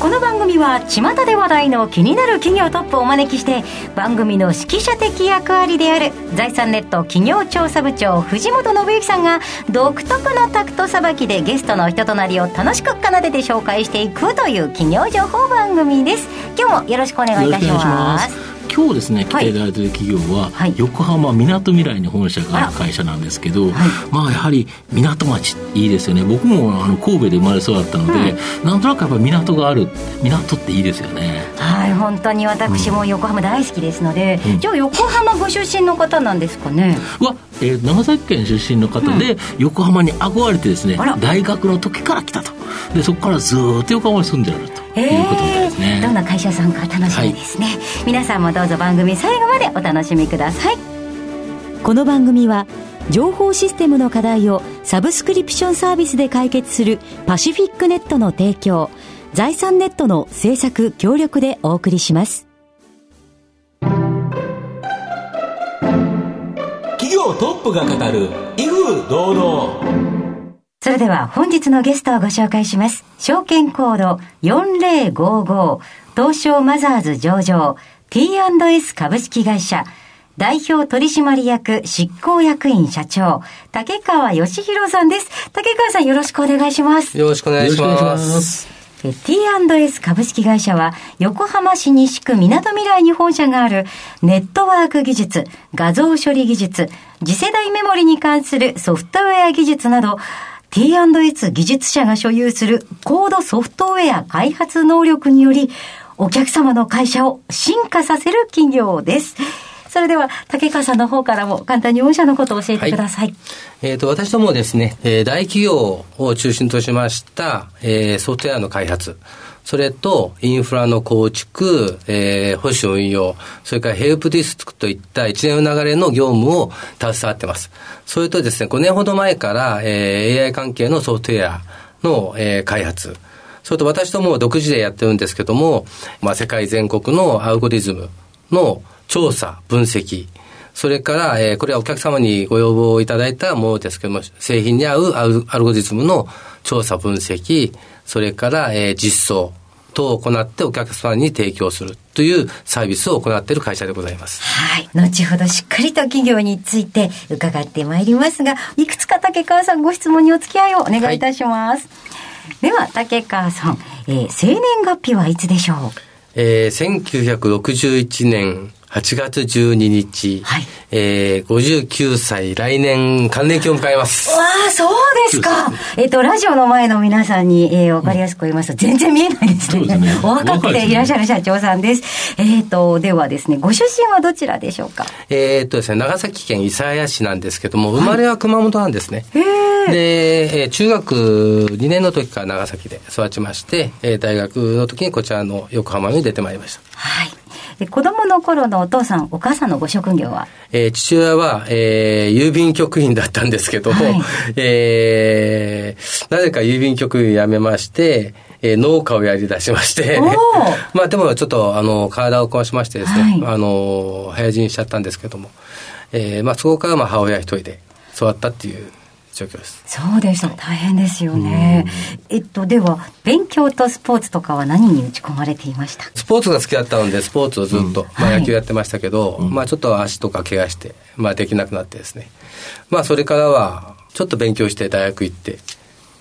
この番組は巷で話題の気になる企業トップをお招きして番組の指揮者的役割である財産ネット企業調査部長藤本信之さんが独特のタクトさばきでゲストの人となりを楽しく奏でて紹介していくという企業情報番組です。今日もよろしくお願いいたします。今日ですね、来ていただいている企業は、はい、横浜みなとみらいに本社がある会社なんですけど、はい、まあやはり港町いいですよね。僕もあの神戸で生まれそうだったので、うん、なんとなくやっぱ港がある港っていいですよね。はい本当に私も横浜大好きですので、うん、じゃあ横浜ご出身の方なんですかね。わ、えー、長崎県出身の方で、うん、横浜に憧れてですね大学の時から来たと。でそこからずっと横浜に住んでるということですね、えー、どんな会社さんか楽しみですね、はい、皆さんもどうぞ番組最後までお楽しみください。この番組は情報システムの課題をサブスクリプションサービスで解決するパシフィックネットの提供財産ネットの制作協力でお送りします企業トップが語る威風堂々それでは本日のゲストをご紹介します。証券コード4055東証マザーズ上場 T&S 株式会社代表取締役執行役員社長竹川義弘さんです。竹川さんよろしくお願いします。よろしくお願いします。T&S 株式会社は横浜市西区みなとみらいに本社があるネットワーク技術、画像処理技術、次世代メモリに関するソフトウェア技術など T&S 技術者が所有するコードソフトウェア開発能力により、お客様の会社を進化させる企業です。それでは、竹川さんの方からも簡単に御社のことを教えてください。はい、えっ、ー、と、私どもですね、えー、大企業を中心としました、えー、ソフトウェアの開発、それとインフラの構築、えー、保守運用、それからヘルプディスクといった一連の流れの業務を携わってます。それとですね、5年ほど前から、えー、AI 関係のソフトウェアの、えー、開発、それと私ども独自でやってるんですけども、まあ、世界全国のアルゴリズムの調査、分析、それから、えー、これはお客様にご要望いただいたものですけども、製品に合うアルゴリズムの調査、分析、それから、えー、実装、等を行ってお客様に提供するというサービスを行っている会社でございます。はい。後ほどしっかりと企業について伺ってまいりますが、いくつか竹川さんご質問にお付き合いをお願いいたします。はい、では、竹川さん、えー、生年月日はいつでしょう？えー、1961年8月12日、はい、えー、59歳、来年、還暦を迎えます。わあ、そうですか。えっと、ラジオの前の皆さんに、えー、わかりやすく言いますと、全然見えないですね。すねお若くていらっしゃる社長さんです。えっ、と、ではですね、ご出身はどちらでしょうか？えっとですね、長崎県諫早市なんですけども、生まれは熊本なんですね。はい、で、えー、中学2年の時から長崎で育ちまして、えー、大学の時にこちらの横浜に出てまいりました。はい。子供の頃のお父さん、お母さんのご職業は？えー、父親は、えー、郵便局員だったんですけども、はい、えー、なぜか郵便局員辞めまして、えー、農家をやり出しまして。まあでもちょっと、あの、体を壊しましてですね、はい、あの、早死にしちゃったんですけども、えー、まあそこからまあ母親一人で育ったっていう状況です。そうでした。大変ですよね。えっと、では、勉強とスポーツとかは何に打ち込まれていました？スポーツが好きだったので、スポーツをずっと、うん、まあ野球やってましたけど、はい、まあちょっと足とか怪我して、まあできなくなってですね。まあそれからは、ちょっと勉強して大学行って、っ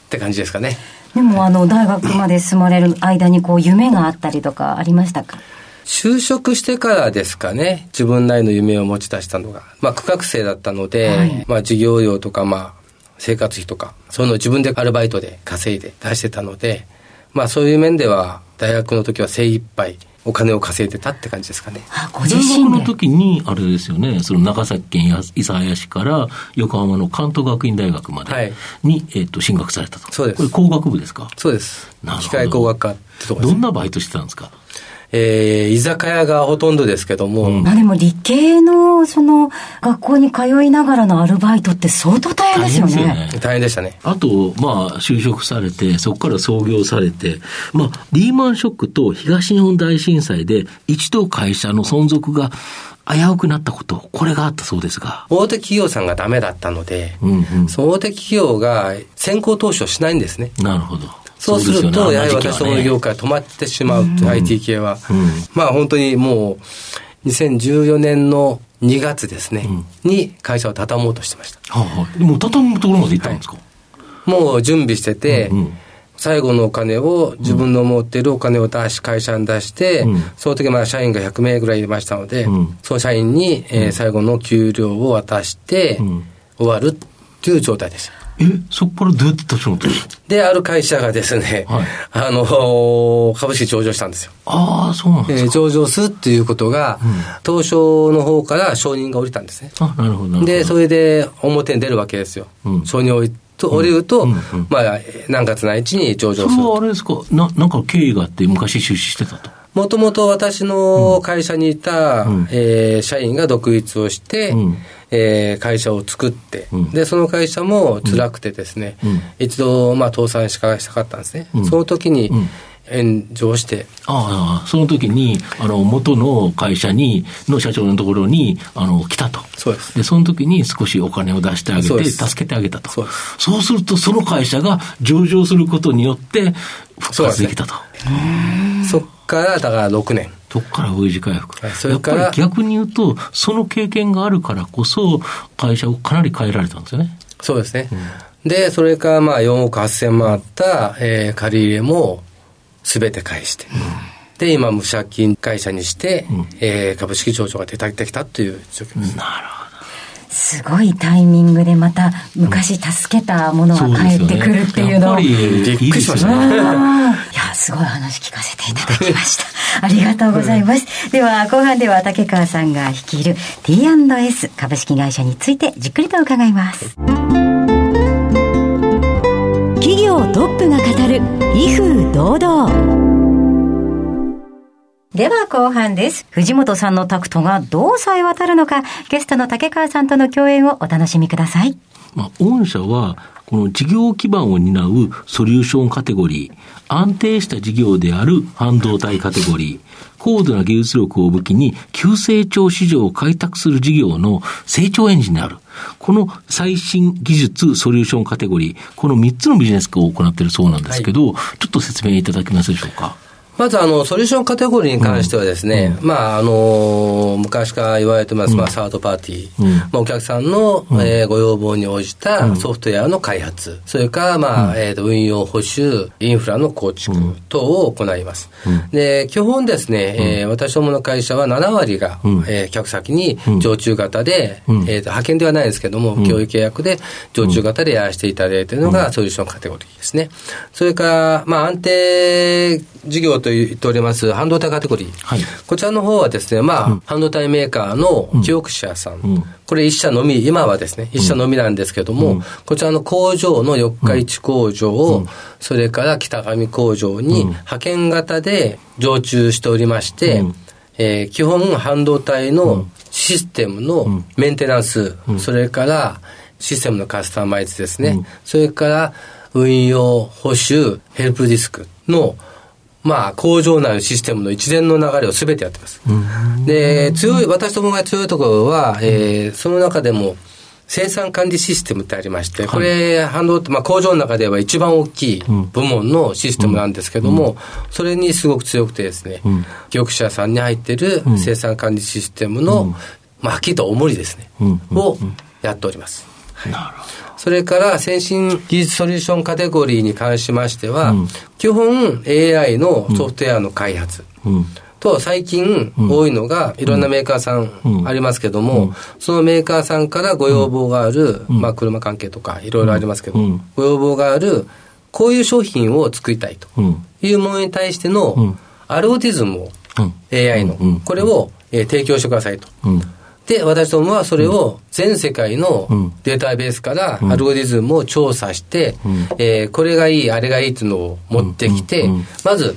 て感じですかね。でも、あの、大学まで進まれる間に、こう、夢があったりとかありましたか？就職してからですかね、自分なりの夢を持ち出したのが。まあ、区画生だったので、はい、まあ、授業料とか、まあ、生活費とか、そういうのを自分でアルバイトで稼いで出してたので、まあそういう面では、大学の時は精一杯お金を稼いでたって感じですかね。ご自身の時に、あれですよね、その長崎県諫早市から横浜の関東学院大学までに、はい、えっ、と、進学されたと。そうです。これ工学部ですか？そうです。機械工学科ってとこです、どんなバイトしてたんですか？えー、居酒屋がほとんどですけども。まあでも理系の、その、学校に通いながらのアルバイトって相当大変ですよね。大変ね大変でしたね。あと、まあ、就職されて、そこから創業されて、まあ、リーマンショックと東日本大震災で、一度会社の存続が危うくなったこと、これがあったそうですが。大手企業さんがダメだったので、うんうん、その大手企業が先行投資をしないんですね。なるほど。そうすると、やはり私どもの業界止まってしまうと、IT 系は。まあ本当にもう、2014年の2月ですね、に会社を畳もうとしてました。はあ、もう畳むところまで行ったんですか、もう準備してて、最後のお金を、自分の持っているお金を出し、会社に出して、その時まだ社員が100名ぐらいいましたので、その社員に、え最後の給料を渡して、終わるっていう状態でした。え、そこからどうやって立ち直ったんですかで、ある会社がですね、はい、あの、株式上場したんですよ。ああ、そうなんですか。えー、上場するっていうことが、うん、東証の方から承認が下りたんですね。あ、なるほど。で、それで表に出るわけですよ。うん、承認をと降りると、うんうんうん、まあ、何月何日に上場する。それはあれですか？な、なんか経緯があって昔出資してたと。もともと私の会社にいた、うん、えー、社員が独立をして、うん、えー、会社を作って、うん、で、その会社も辛くてですね、うん、一度、まあ、倒産しかしたかったんですね。その時に、炎上して。ああ、その時に、あの、元の会社に、の社長のところに、あの、来たと。そうです。で、その時に少しお金を出してあげて、助けてあげたと。そうそうすると、その会社が上場することによって、復活できたと。そっから、だから6年。そこから V 字回復。はい、それからやっぱり逆に言うと、その経験があるからこそ、会社をかなり変えられたんですよね。そうですね。うん、で、それからまあ4億8000万あった、えー、借り入れも、すべて返して、うん、で、今、無借金会社にして、うん、えー、株式上場が出てきたという状況です。なるほど。すごいタイミングでまた昔助けたものが返ってくるっていうのを、うん、びっくりしましたね。すごい話聞かせていただきました。ありがとうございます。では、後半では竹川さんが率いる T&S 株式会社についてじっくりと伺います。企業トップが語る威風堂々。では後半です。藤本さんのタクトがどうさえ渡るのか、ゲストの竹川さんとの共演をお楽しみください。まあ、御社は、この事業基盤を担うソリューションカテゴリー、安定した事業である半導体カテゴリー、高度な技術力を武器に急成長市場を開拓する事業の成長エンジンである。この最新技術ソリューションカテゴリー、この3つのビジネスを行っているそうなんですけど、はい、ちょっと説明いただけますでしょうか？まず、あの、ソリューションカテゴリーに関してはですね、うん、まあ、あの、昔から言われてます、まあ、サードパーティー、うん、まあ、お客さんの、うん、えー、ご要望に応じたソフトウェアの開発、それから、まあ、えっ、ー、と、運用保守、インフラの構築等を行います。で、基本ですね、えー、私どもの会社は7割が、うん、えー、客先に常駐型で、えっ、ー、と、派遣ではないですけども、教育契約で常駐型でやらせていただいているのが、ソリューションカテゴリーですね。それから、まあ、安定事業と言っております半導体カテゴリー、はい、こちらの方はですね、まあ、うん、半導体メーカーの記憶者さん、うん、これ一社のみ、今はですね、一社のみなんですけども、うん、こちらの工場の四日市工場を、それから北上工場に派遣型で常駐しておりまして、えー、基本半導体のシステムのメンテナンス、それからシステムのカスタマイズですね、それから運用、保守、ヘルプディスクのまあ、工場内のシステムの一連の流れをすべてやってます。で、強い、私どもが強いところは、えー、その中でも、生産管理システムってありまして、これ、半導体、まあ、工場の中では一番大きい部門のシステムなんですけども、それにすごく強くてですね、記憶者さんに入っている生産管理システムの、まあ、はっきりと重りですね、をやっております。なるほど。それから先進技術ソリューションカテゴリーに関しましては、うん、基本 AI のソフトウェアの開発。うん。と最近多いのが、いろんなメーカーさんありますけども、そのメーカーさんからご要望がある、まあ車関係とかいろいろありますけど、ご要望がある、こういう商品を作りたいというものに対してのアルゴリズムを、AI の、これを、え提供してくださいと。で、私どもはそれを全世界のデータベースからアルゴリズムを調査して、うん、えー、これがいい、あれがいいっていうのを持ってきて、まず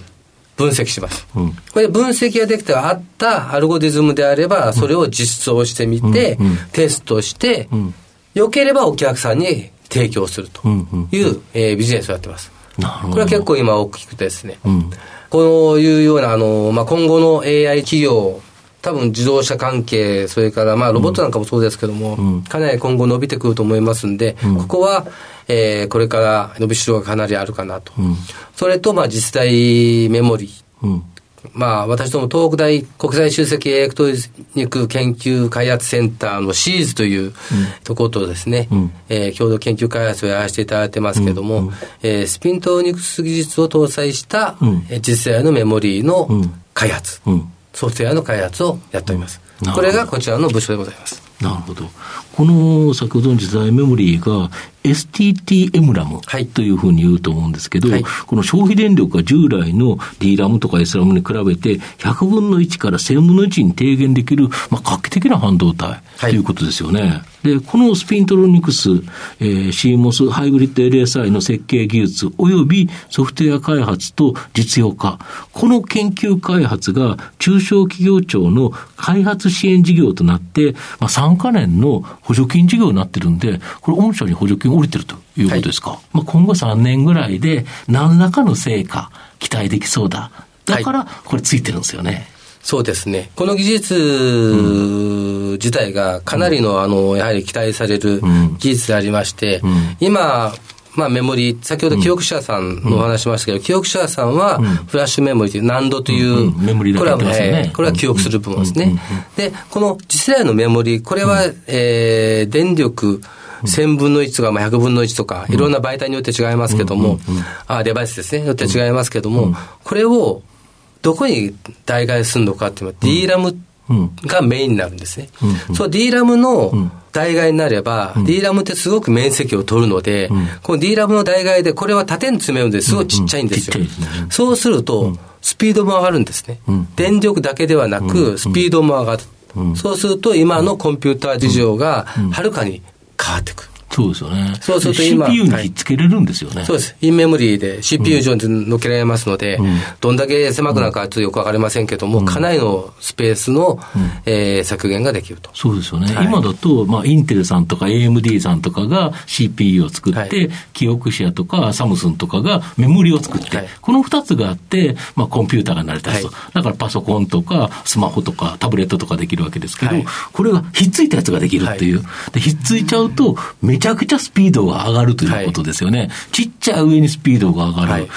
分析します。うん、これ分析ができたらあったアルゴリズムであれば、それを実装してみて、うん、テストして、良ければお客さんに提供するという、えー、ビジネスをやってます。これは結構今大きくてですね、こういうようなあの、まあ、今後の AI 企業多分自動車関係、それからまあロボットなんかもそうですけども、うん、かなり今後伸びてくると思いますんで、うん、ここは、えー、これから伸びしろがかなりあるかなと。うん、それと、まあ、次世代メモリー。まあ、私ども東北大国際集積エレクトロニック研究開発センターのシーズというところとですね、うん、えー、共同研究開発をやらせていただいてますけども、えー、スピントロニクス技術を搭載した、うん、次世代のメモリーの開発。うんソフトウェアの開発をやっております。これがこちらの部署でございます。なるほど。この先ほどの自在メモリーが STT-M ラムというふうに言うと思うんですけど、はい、この消費電力が従来の D ラムとか S ラムに比べて100分の1から1000分の1に低減できる、まあ、画期的な半導体ということですよね。で、このスピントロニクス、えー、CMOS ハイブリッド LSI の設計技術及びソフトウェア開発と実用化、この研究開発が中小企業庁の開発支援事業となって、まあ、3カ年の補助金事業になってるんで、これ御社に補助金降りてるということですか？はい、まあ、今後3年ぐらいで何らかの成果期待できそうだ。だから、これついてるんですよね。はいそうですね。この技術自体がかなりの、あの、やはり期待される技術でありまして、今、まあメモリ、先ほど記憶者さんのお話しましたけど、記憶者さんはフラッシュメモリという難度という、メモリこれは、ね、これは記憶する部分ですね。で、この次世代のメモリ、これは、えー、電力、1000分の1とか、まあ、100分の1とか、いろんな媒体によって違いますけども、あデバイスですね、よって違いますけども、これをどこに代替するのかっていうのは、DRAM がメインになるんですね。そう、DRAM の代替になれば、DRAM ってすごく面積を取るので、この DRAM の代替で、これは縦に詰めるんです。ごいちっちゃいんですよ。そうすると、スピードも上がるんですね。電力だけではなく、スピードも上がる。そうすると、今のコンピューター事情がはるかに変わってくる。そうですよね。そうすると今。CPU にひっつけれるんですよね。はい、そうです。インメモリーで CPU 上に乗っけられますので、うん、どんだけ狭くなるかちょっとよくわかりませんけども、うん、かなりのスペースの、うん、えー、削減ができると。そうですよね。はい、今だと、まあ、インテルさんとか AMD さんとかが CPU を作って、はい、キオクシアとかサムスンとかがメモリを作って、はい、この二つがあって、まあ、コンピューターが成り立つと。だからパソコンとかスマホとかタブレットとかできるわけですけど、これがひっついたやつができるっていう。でひっついちゃうと、めちゃくちゃスピードドが上がるということですよね。はい、ちっちゃい上にスピードが上がる。はい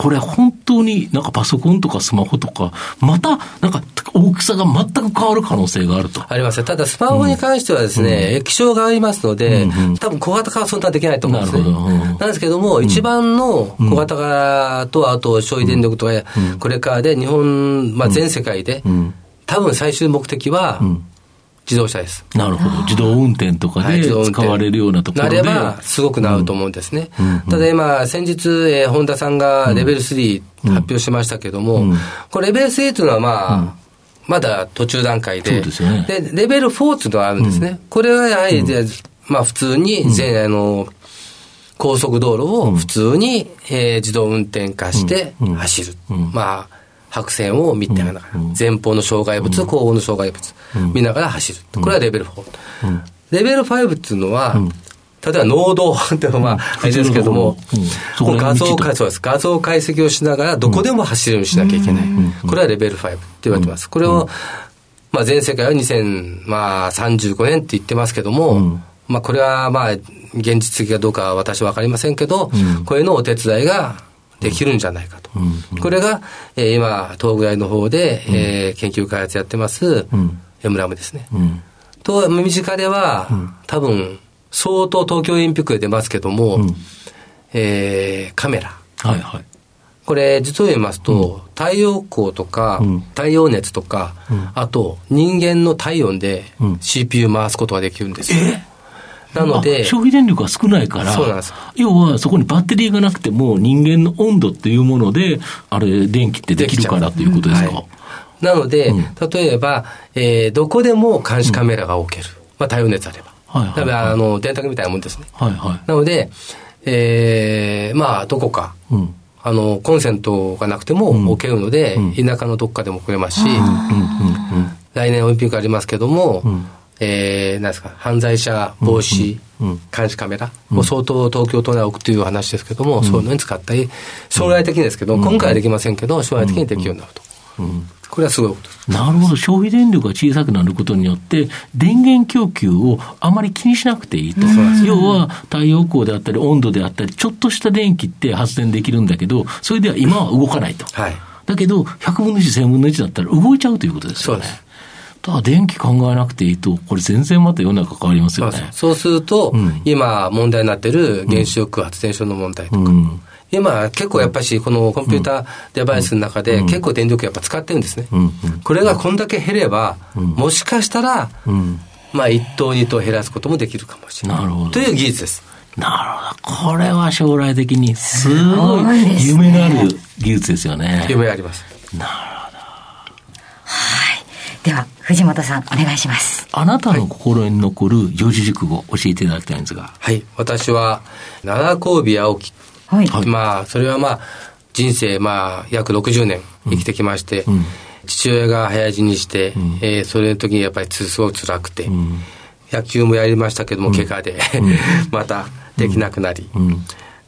これ本当になんかパソコンとかスマホとか、またなんか大きさが全く変わる可能性があると。あります。ただスマホに関してはですね、液晶がありますので、うんうん、多分小型化はそんなできないと思うんですね。な。うん、なんですけども、一番の小型化と、あと消費電力とか、これからで日本、まあ全世界で、多分最終目的は、自動車です。なるほど。自動運転とかで使われるようなところで。なれば、すごくなると思うんですね。うんただ今、先日、えー、ホンダさんがレベル3発表しましたけども、うん、これレベル3というのはまあ、まだ途中段階で、でね、でレベル4というのがあるんですね。これはやはり、まあ普通に全、あの、高速道路を普通に、えー、自動運転化して走る。まあ、白線を見てながら、前方の障害物、後方の障害物、見ながら走る。これはレベル4。レベル5っていうのは、例えば農道っていうのは、あれですけども、画像解そうです。画像解析をしながら、どこでも走るようにしなきゃいけない。これはレベル5って言われてます。これを、まあ、全世界は2035年って言ってますけども、まあ、これはまあ、現実的かどうかは私は分かりませんけど、こういうのお手伝いができるんじゃないかと。これが、えー、今、東北大の方で、うん、えー、研究開発やってます、ムラムですね。うん、と、身近では、うん、多分、相当東京オリンピックで出ますけども、うん、えー、カメラ。はいはい。これ、実を言いますと、太陽光とか、太陽熱とか、あと、人間の体温で CPU 回すことができるんですよ。えなので。消費電力が少ないから、そうなんです要はそこにバッテリーがなくても、人間の温度っていうもので、あれ、電気ってできるからということですか？はい、なので、うん、例えば、えー、どこでも監視カメラが置ける。まあ、太陽熱あれば。はいはい、はい、あの、電卓みたいなもんですね。はいはい。なので、えー、まあ、どこか、うん。あの、コンセントがなくても置けるので、田舎のどっかでも送れますし、来年オリンピックありますけども、えー、なんですか、犯罪者防止監視カメラも相当東京都内置くという話ですけども、そういうのに使ったり、将来的にですけど、今回はできませんけど、将来的にできるようになると。これはすごいことなるほど。消費電力が小さくなることによって、電源供給をあまり気にしなくていいと。要は、太陽光であったり、温度であったり、ちょっとした電気って発電できるんだけど、それでは今は動かないと。はい、だけど、100分の1、1000分の1だったら動いちゃうということですよね。そうです。ただ電気考えなくていいと、これ全然また世の中変わりますよね。そうすると、うん、今問題になってる原子力発電所の問題とか、うん、今結構やっぱりこのコンピューターデバイスの中で結構電力やっぱ使ってるんですね。これがこんだけ減れば、もしかしたら、まあ1等2等減らすこともできるかもしれない。なるほど。という技術です。なるほど。これは将来的にすごい夢のある技術ですよね。夢あります。なるほど。では、藤本さん、お願いします。あなたの心に残る四字熟語、教えていただきたいんですが。はい。私は、七交尾青木。はい。まあ、それはまあ、人生、まあ、約60年生きてきまして、うん、父親が早死にして、うん、えー、それの時にやっぱりすごい辛くて、うん、野球もやりましたけども、怪我で、またできなくなり、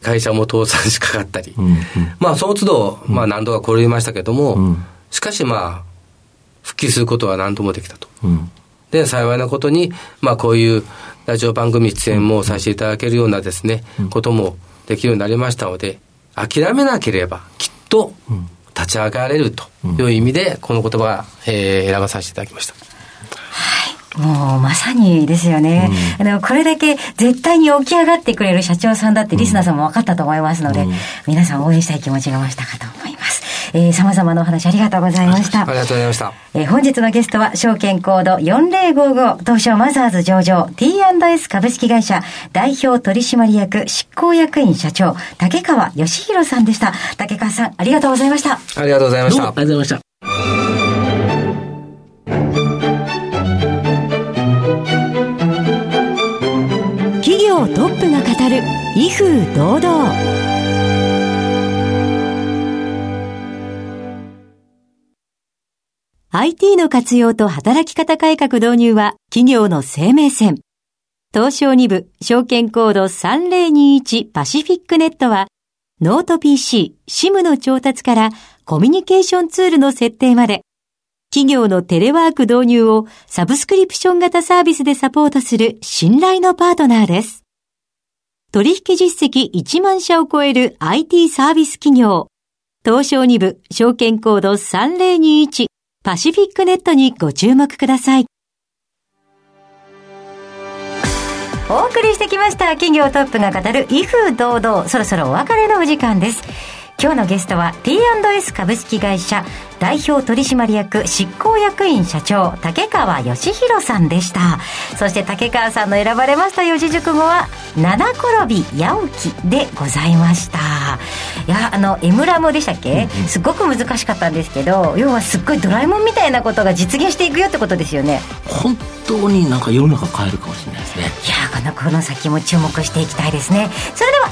会社も倒産しかかったり、まあ、その都度、まあ、何度か転びましたけども、しかしまあ、復帰することは何度もできたと。うん、で、幸いなことに、まあこういうラジオ番組出演もさせていただけるようなですね、うん、こともできるようになりましたので、諦めなければきっと立ち上がれるという意味で、この言葉は、えー、選ばさせていただきました。もうまさにですよね、うん、あのこれだけ絶対に起き上がってくれる社長さんだってリスナーさんも分かったと思いますので、うん、皆さん応援したい気持ちが増したかと思います。えー、様々なお話ありがとうございました。ありがとうございました。えー、本日のゲストは証券コード4055東証マザーズ上場 T&S 株式会社代表取締役執行役員社長竹川義弘さんでした。竹川さんありがとうございました。ありがとうございました。ありがとうございました。企業トップが語る威風堂々。IT の活用と働き方改革導入は企業の生命線。東証2部証券コード3021パシフィックネットはノート PC、SIM の調達からコミュニケーションツールの設定まで企業のテレワーク導入をサブスクリプション型サービスでサポートする信頼のパートナーです。取引実績1万社を超える IT サービス企業東証2部証券コード3021パシフィックネットにご注目ください。お送りしてきました。企業トップが語る威風堂々。そろそろお別れのお時間です。今日のゲストは T&S 株式会社代表取締役執行役員社長竹川義弘さんでした。そして竹川さんの選ばれました四字熟語は七転び八起きでございました。いやあのエムラムでしたっけ、うんうん、すごく難しかったんですけど要はすっごいドラえもんみたいなことが実現していくよってことですよね。本当になんか世の中変えるかもしれないですね。いやこのこの先も注目していきたいですね。それではこ